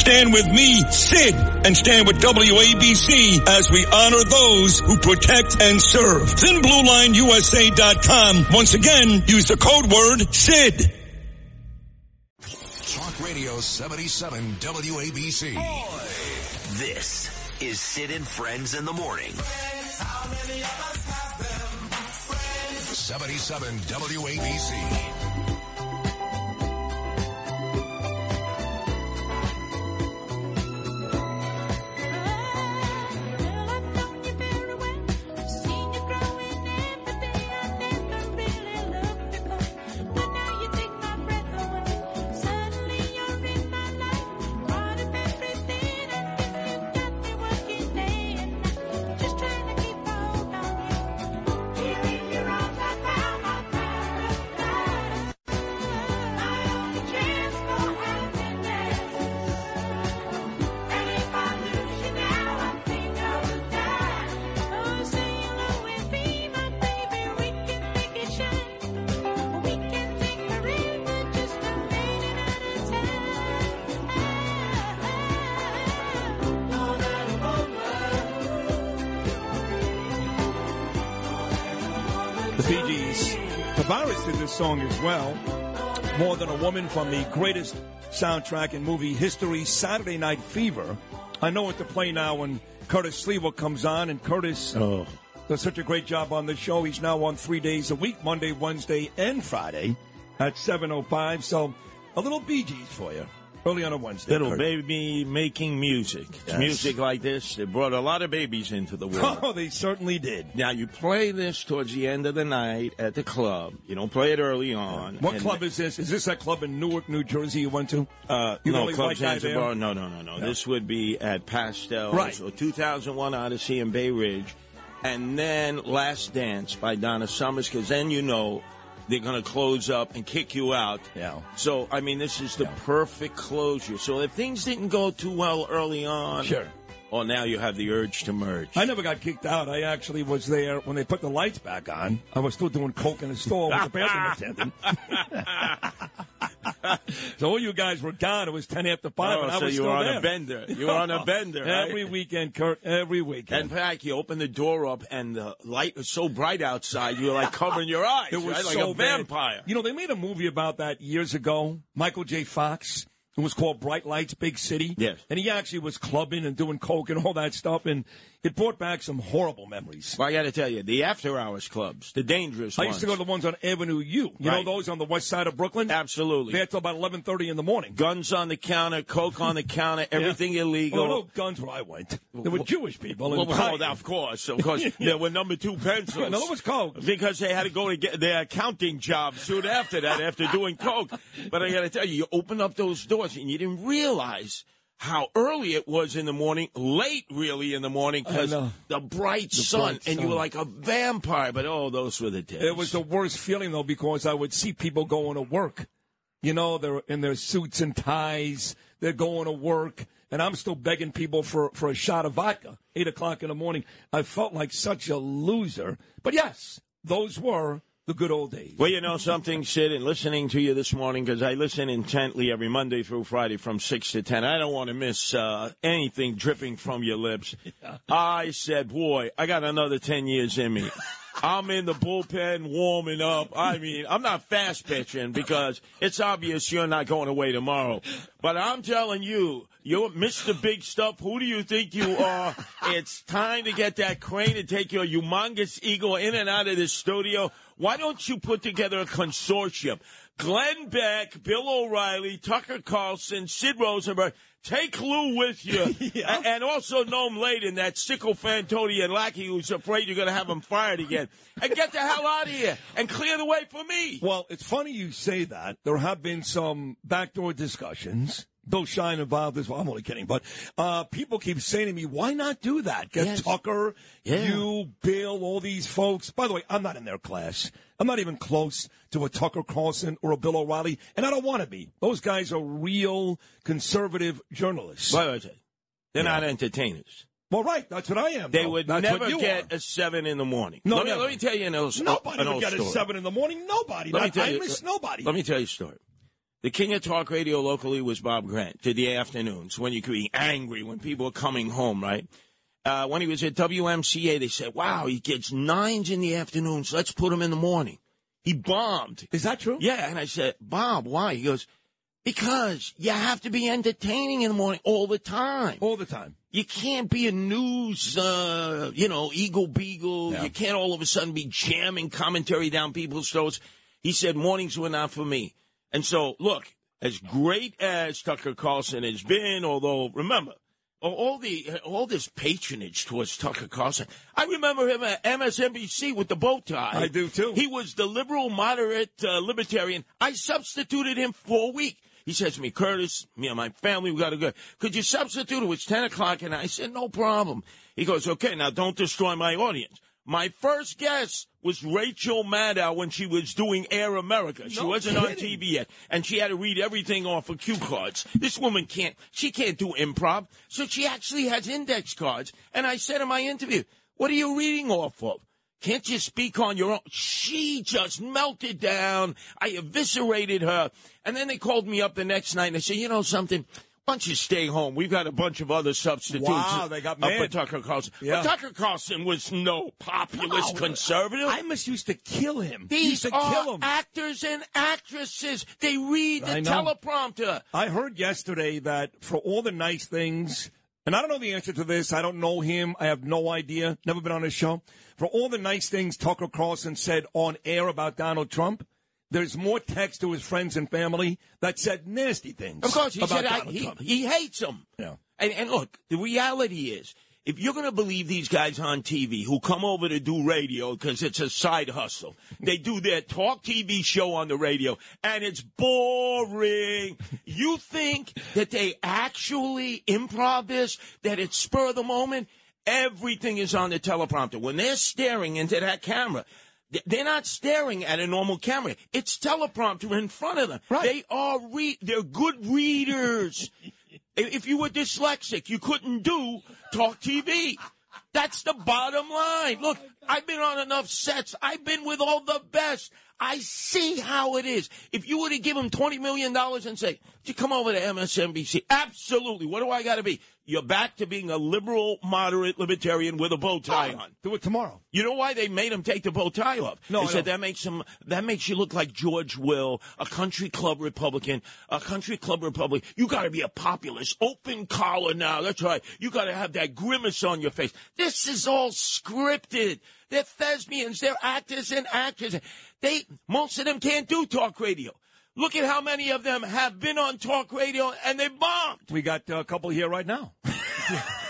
Stand with me, Sid, and stand with WABC as we honor those who protect and serve. ThinBlueLineUSA.com. Once again, use the code word SID. Talk Radio 77 WABC. This is Sid and Friends in the Morning. Friends, 77 WABC. The Bee Gees. Tavares did this song as well. More Than a Woman from the greatest soundtrack in movie history, Saturday Night Fever. I know what to play now when Curtis Sliwa comes on, and Curtis Oh. does such a great job on the show. He's now on three days a week, Monday, Wednesday, and Friday at 7.05. So a little Bee Gees for you early on a Wednesday. Little Kurt. baby making music. It's Yes. music like this that brought a lot of babies into the world. Oh, they certainly did. now you play this towards the end of the night at the club. You don't play it early on. What And- club is this? Is this that club in Newark, New Jersey you went to? Uh, You no, Club white guy there? Zanzibar. No, no, no, no, This would be at Pastels Right. or 2001 Odyssey in Bay Ridge, and then Last Dance by Donna Summers. Because then you know they're going to close up and kick you out. Yeah. So I mean, this is the perfect closure. So if things didn't go too well early on, Sure. Well, now you have the urge to merge. I never got kicked out. I actually was there when they put the lights back on. I was still doing coke in the store with the bathroom attendant. so all you guys were gone. It was ten after five, Oh, and I so was you still were on there. a bender. You were on a bender, right? every weekend, Kurt. Every weekend. In fact, you opened the door up, and the light was so bright outside, you were like covering your eyes, it was right? like so a bad. vampire. You know, they made a movie about that years ago. Michael J. Fox. It was called Bright Lights, Big City. Yes. And he actually was clubbing and doing coke and all that stuff, and it brought back some horrible memories. Well, I got to tell you, the after hours clubs, the dangerous ones. I ones. used to go to the ones on Avenue U. You Right. know those on the west side of Brooklyn? Absolutely. There till about eleven thirty in the morning. Guns on the counter, coke on the counter, everything illegal. Oh, no guns where I went. There were Jewish people. Well, and well, of course, of course. There were number two pencils. No, it was coke. Because they had to go to get their accounting job soon after that, after doing coke. But I got to tell you, you open up those doors and you didn't realize how early it was in the morning, late really in the morning, because the bright sun, bright and you were like a vampire. But oh, those were the days. It was the worst feeling though because I would see people going to work. You know, they're in their suits and ties. They're going to work, and I'm still begging people for for a shot of vodka. Eight o'clock in the morning. I felt like such a loser. But yes, those were the good old days. Well, you know something, Sid, and listening to you this morning, because I listen intently every Monday through Friday from 6 to 10. I don't want to miss uh, anything dripping from your lips. I said, boy, I got another 10 years in me. I'm in the bullpen warming up. I mean, I'm not fast pitching because it's obvious you're not going away tomorrow. But I'm telling you, you're Mr. Big Stuff. Who do you think you are? It's time to get that crane and take your humongous ego in and out of this studio. Why don't you put together a consortium? Glenn Beck, Bill O'Reilly, Tucker Carlson, Sid Rosenberg. Take Lou with you. A- And also Noam Laden, that sycophantonian lackey who's afraid you're going to have him fired again. And get the hell out of here and clear the way for me. Well, it's funny you say that. There have been some backdoor discussions Bill Shine involved as well. I'm only kidding, but uh, people keep saying to me, "Why not do that? Get Yes. Tucker, Yeah. you, Bill, all these folks." By the way, I'm not in their class. I'm not even close to a Tucker Carlson or a Bill O'Reilly, and I don't want to be. Those guys are real conservative journalists. Wait, wait, wait. They're not entertainers. well, right, that's what I am. They though. would That's never get are. a seven in the morning. No, let, me, let me tell you an old, Nobody an would old get story. at seven in the morning. Nobody. Let me tell I you, miss nobody. Let me tell you a story. The king of talk radio locally was Bob Grant. Did the afternoons when you could be angry when people were coming home, right? Uh, when he was at WMCA, they said, "Wow, he gets nines in the afternoons. Let's put him in the morning." He bombed. Is that true? Yeah, and I said, "Bob, why?" He goes, "Because you have to be entertaining in the morning all the time. All the time. You can't be a news, uh, you know, eagle beagle. Yeah. You can't all of a sudden be jamming commentary down people's throats. He said mornings were not for me. And so, look, as great as Tucker Carlson has been, although remember, all- the all this patronage towards Tucker Carlson. I remember him at MSNBC with the bow tie. I do, too. He was the liberal, moderate, uh, libertarian. I substituted him for a week. He says to me, Curtis, me and my family, we got to go. Could you substitute? It was 10 o'clock. And I said, no problem. He goes, okay, now don't destroy my audience. My first guest was Rachel Maddow when she was doing Air America. She No wasn't on. TV yet. And she had to read everything off of cue cards. This woman can't, she can't do improv. So she actually has index cards. And I said in my interview, what are you reading off of? Can't you speak on your own? She just melted down. I eviscerated her. And then they called me up the next night and they said, you know something? Why don't you stay home? We've got a bunch of other substitutes. Wow, they got up for mad. Tucker Carlson. Yeah. But Tucker Carlson was no populist No, conservative. I must used to kill him. These used to are kill him. actors and actresses. They read the I teleprompter. I heard yesterday that for all the nice things, and I don't know the answer to this. I don't know him. I have no idea. Never been on his show. For all the nice things Tucker Carlson said on air about Donald Trump, there's more text to his friends and family that said nasty things. Of course, he said I, he, he hates them. Yeah. And, and look, the reality is, if you're going to believe these guys on TV who come over to do radio because it's a side hustle, they do their talk TV show on the radio and it's boring. You think that they actually improv this, that it's spur of the moment? Everything is on the teleprompter. When they're staring into that camera, they're not staring at a normal camera. It's teleprompter in front of them. Right. They are re- they're good readers. If if you were dyslexic, you couldn't do talk TV. That's the bottom line. Look, I've been on enough sets. I've been with all the best. I see how it is. If you were to give them $20 million and say, "Would you come over to MSNBC? Absolutely. What do I got to be? You're back to being a liberal, moderate libertarian with a bow tie on. Do it tomorrow. You know why they made him take the bow tie off? No, they I said don't. that makes him that makes you look like George Will, a country club Republican, a country club Republican. You got to be a populist, open collar now. That's right. You got to have that grimace on your face. This is all scripted. They're thespians. They're actors and actresses. They most of them can't do talk radio. Look at how many of them have been on talk radio and they bombed. We got a couple here right now.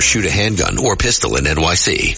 shoot a handgun or pistol in NYC.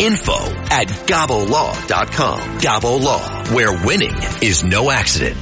info at gabolaw.com. Gabo Law, where winning is no accident.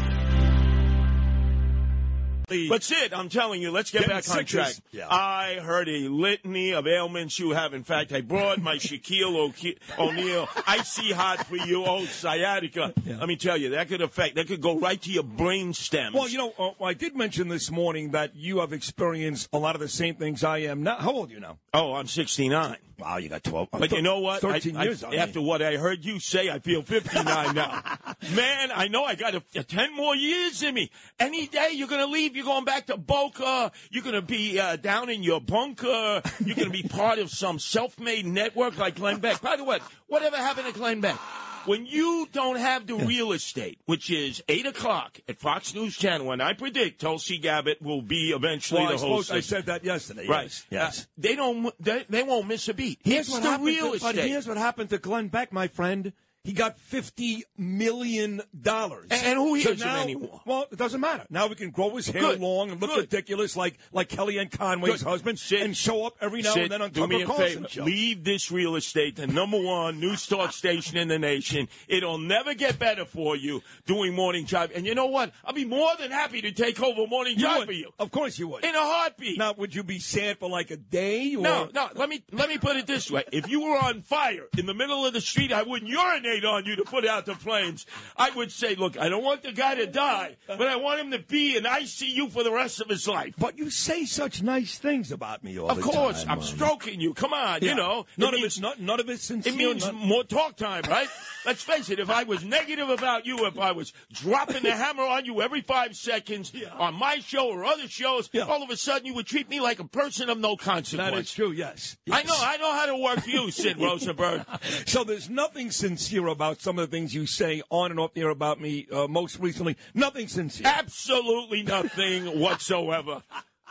Exactly. But Sid, I'm telling you, let's get Getting back on track. yeah. I heard a litany of ailments you have. In fact, I brought my Shaquille O'Ke- O'Neal icy hot for you, oh sciatica. Let me tell you, that could affect, that could go right to your brain stem. Well, you know, uh, I did mention this morning that you have experienced a lot of the same things I am now. How old are you now? oh, I'm 69. Wow, you got 12. But you know what? 13 I- years. on me. after what I heard you say, I feel 59 now. Man, I know I got a, a 10 more years in me. Any day you're going to leave, you're going back to Boca, you're going to be uh, down in your bunker, you're going to be part of some self made network like Glenn Beck. By the way, whatever happened to Glenn Beck? When you don't have the real estate, which is 8 o'clock at Fox News Channel, and I predict Tulsi Gabbard will be eventually well, the host. I said that yesterday. Right. Yes. yes. Uh, they don't. They, they won't miss a beat. Here's it's what the real to, But estate. here's what happened to Glenn Beck, my friend. He got fifty million dollars. And- and who hears him now, anymore? Well, it doesn't matter. Now we can grow his hair Good. long and look Good. ridiculous like like Kellyanne Conway's Good. husband, Sid- and show up every now Sid, and then on do me a Carlson favor. show. Leave this real estate, the number one news talk station in the nation. It'll never get better for you doing morning drive. And you know what? I'll be more than happy to take over morning You drive would. for you Of course you would. in a heartbeat. now, would you be sad for like a day? Or? No, no. Let me let me put it this way: If you were on fire in the middle of the street, I wouldn't urinate on you to put out the flames. I would say, "Look, I don't want the guy to die, but I want him to be in ICU for the rest of his life." But you say such nice things about me all Of the course, time. I'm um, stroking you. Come on, yeah. you know. none it of means- it's not, none of it's sincere. It means none- more talk time, right? Let's face it. If I was negative about you, if I was dropping the hammer on you every five seconds on my show or other shows, Yeah. all of a sudden you would treat me like a person of no consequence. that is true. Yes. I know. I know how to work you, Sid Rosenberg. So there's nothing sincere about some of the things you say on and off the air about me. Uh, most recently, nothing sincere. Absolutely nothing whatsoever.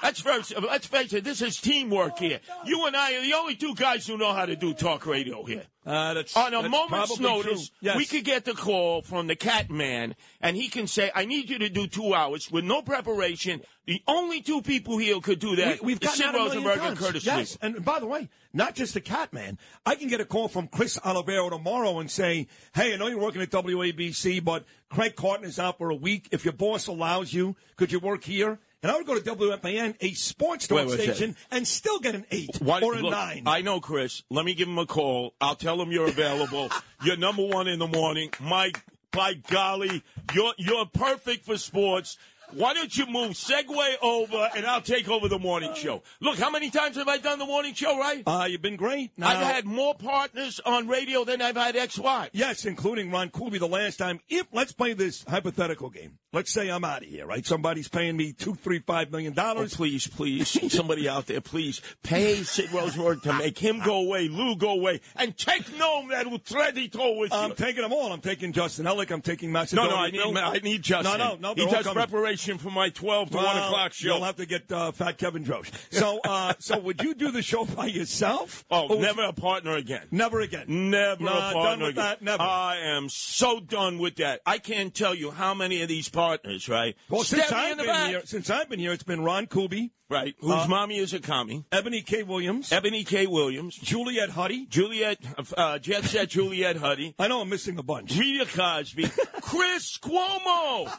Let's first, let's face it. This is teamwork here. You and I are the only two guys who know how to do talk radio here. Uh, that's, On a that's moment's notice. Yes. we could get the call from the cat man, and he can say, I need you to do two hours with no preparation. The only two people here could do that We, have gotten Sid Rosenberg and. Curtis Yes, Lee. and by the way, not just the cat man. I can get a call from Chris Oliviero tomorrow and say, "Hey, I know you're working at WABC, but Craig Carton is out for a week. If your boss allows you, could you work here?" And I would go to WFAN, a sports talk Wait, wait, station, and still get an eight What- or a look, nine. I know, Chris. Let me give him a call. I'll tell him you're available. you're number one in the morning. My, by golly, you're you're perfect for sports. Why don't you move Segway over and I'll take over the morning show? Look, how many times have I done the morning show, right? uh, you've been great. Now, I've had more partners on radio than I've had ex-wives. Yes, including Ron Kuby the last time. If let's play this hypothetical game. Let's say I'm out of here, right? Somebody's paying me two, three, five million Oh, dollars. please, please, somebody out there, please pay Sid Rosenberg to make him go away, Lou go away, and take no that tradito with you. I'm taking them all. I'm taking Justin Ellick. I'm taking no, Macedonia. no, I need. I need Justin. No, no, no. He does coming. Preparation for my 12 to 1 o'clock show. You'll have to get uh, Fat Kevin Drosh. So, uh, so would you do the show by yourself? oh, never a partner again. never again. Never Nah, a done partner with again. that, never. I am so done with that. I can't tell you how many of these partners, right? Well, since I've been back. here, since I've been here, it's been Ron Kuby, Right. Whose Uh, mommy is a commie. Ebony K. Williams, Ebony K. Williams. Juliet Huddy. Juliet, uh, Jet Set Juliet Huddy. I know I'm missing a bunch. Rita Cosby, Chris Cuomo.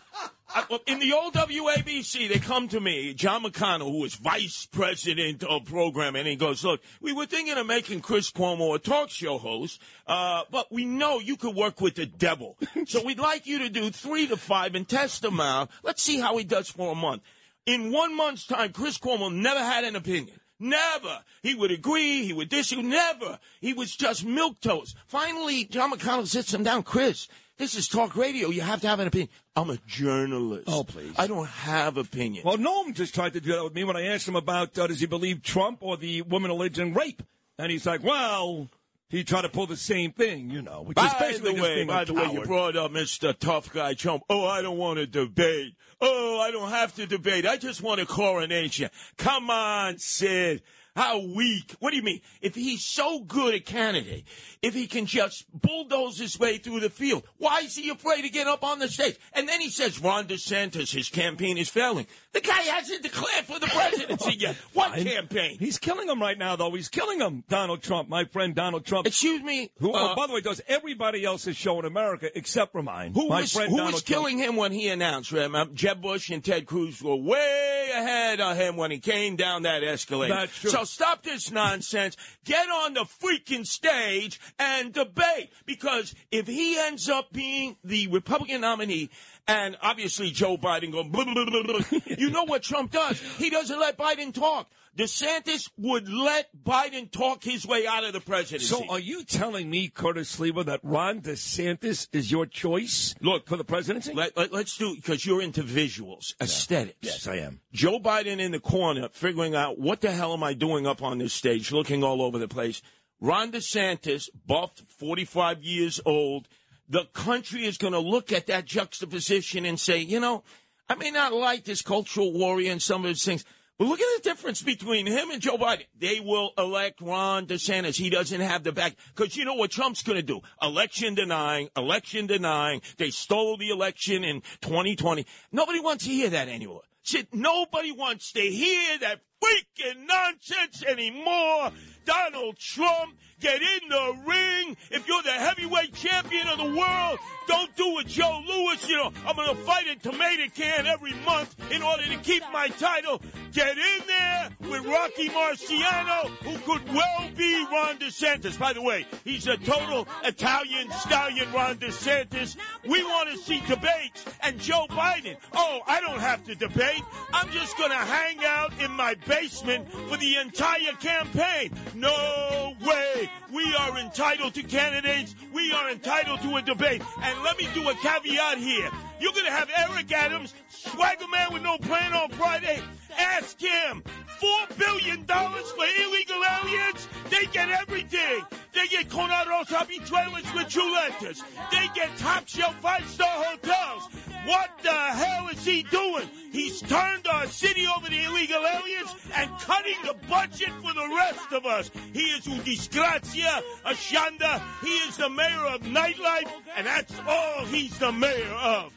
In the old WABC, they come to me, John McConnell, who was vice president of programming, and he goes, "Look, we were thinking of making Chris Cuomo a talk show host, uh, but we know you could work with the devil, so we'd like you to do three to five and test him out. Let's see how he does for a month." In one month's time, Chris Cuomo never had an opinion. Never. He would agree. He would disagree. Never. He was just milk toast. Finally, John McConnell sits him down. Chris, this is talk radio. You have to have an opinion. I'm a journalist. Oh, please. I don't have opinions. Well, Noam just tried to do that with me when I asked him about uh, does he believe Trump or the woman alleged in rape, and he's like, well, he tried to pull the same thing, you know, which is by basically the way, by the way, you brought up Mr. Tough Guy Trump. Oh, I don't want to debate. Oh, I don't have to debate. I just want a coronation. Come on, Sid. How weak. What do you mean? If he's so good a candidate, if he can just bulldoze his way through the field, why is he afraid to get up on the stage? And then he says Ron DeSantis, his campaign is failing. The guy hasn't declared for the presidency yet. What campaign? He's killing him right now, though. He's killing him, Donald Trump, my friend Donald Trump. Excuse me. who, uh, oh, by the way, does everybody else's show in America except for mine. Who my was, friend who Donald was Trump. killing him when he announced? Remember, Jeb Bush and Ted Cruz were way ahead of him when he came down that escalator. That's true. So stop this nonsense. Get on the freaking stage and debate. Because if he ends up being the Republican nominee, and obviously Joe Biden going, blah, blah, blah, blah, you know what Trump does? He doesn't let Biden talk. DeSantis would let Biden talk his way out of the presidency. So are you telling me, Curtis Sliwa, that Ron DeSantis is your choice Look, for the presidency? Let, let, us do because you're into visuals, aesthetics. yes, I am. Joe Biden in the corner, figuring out what the hell am I doing up on this stage, looking all over the place. Ron DeSantis, buffed, 45 years old. The country is going to look at that juxtaposition and say, you know, I may not like this cultural warrior and some of his things, but look at the difference between him and Joe Biden. They will elect Ron DeSantis. He doesn't have the back. Because you know what Trump's going to do? Election denying, election denying. They stole the election in 2020. Nobody wants to hear that anymore. Shit, nobody wants to hear that freaking nonsense anymore. Donald Trump, get in the ring. If you're the heavyweight champion of the world, don't do it, Joe Louis. You know, I'm going to fight a tomato can every month in order to keep my title. Get in there with Rocky Marciano, who could well be Ron DeSantis. By the way, he's a total Italian stallion, Ron DeSantis. We want to see debates. And Joe Biden, oh, I don't have to debate. I'm just going to hang out in my basement for the entire campaign. No way. We are entitled to candidates. We are entitled to a debate. And let me do a caveat here. You're going to have Eric Adams, swagger man with no plan on Friday. Ask him. $4 billion for illegal aliens? They get everything. They get Conaros Habituales with chuletas. They get top shelf five star hotels. What the hell is he doing? He's turned our city over to illegal aliens and cutting the budget for the rest of us. He is a disgracia, a shanda. He is the mayor of nightlife, and that's all he's the mayor of.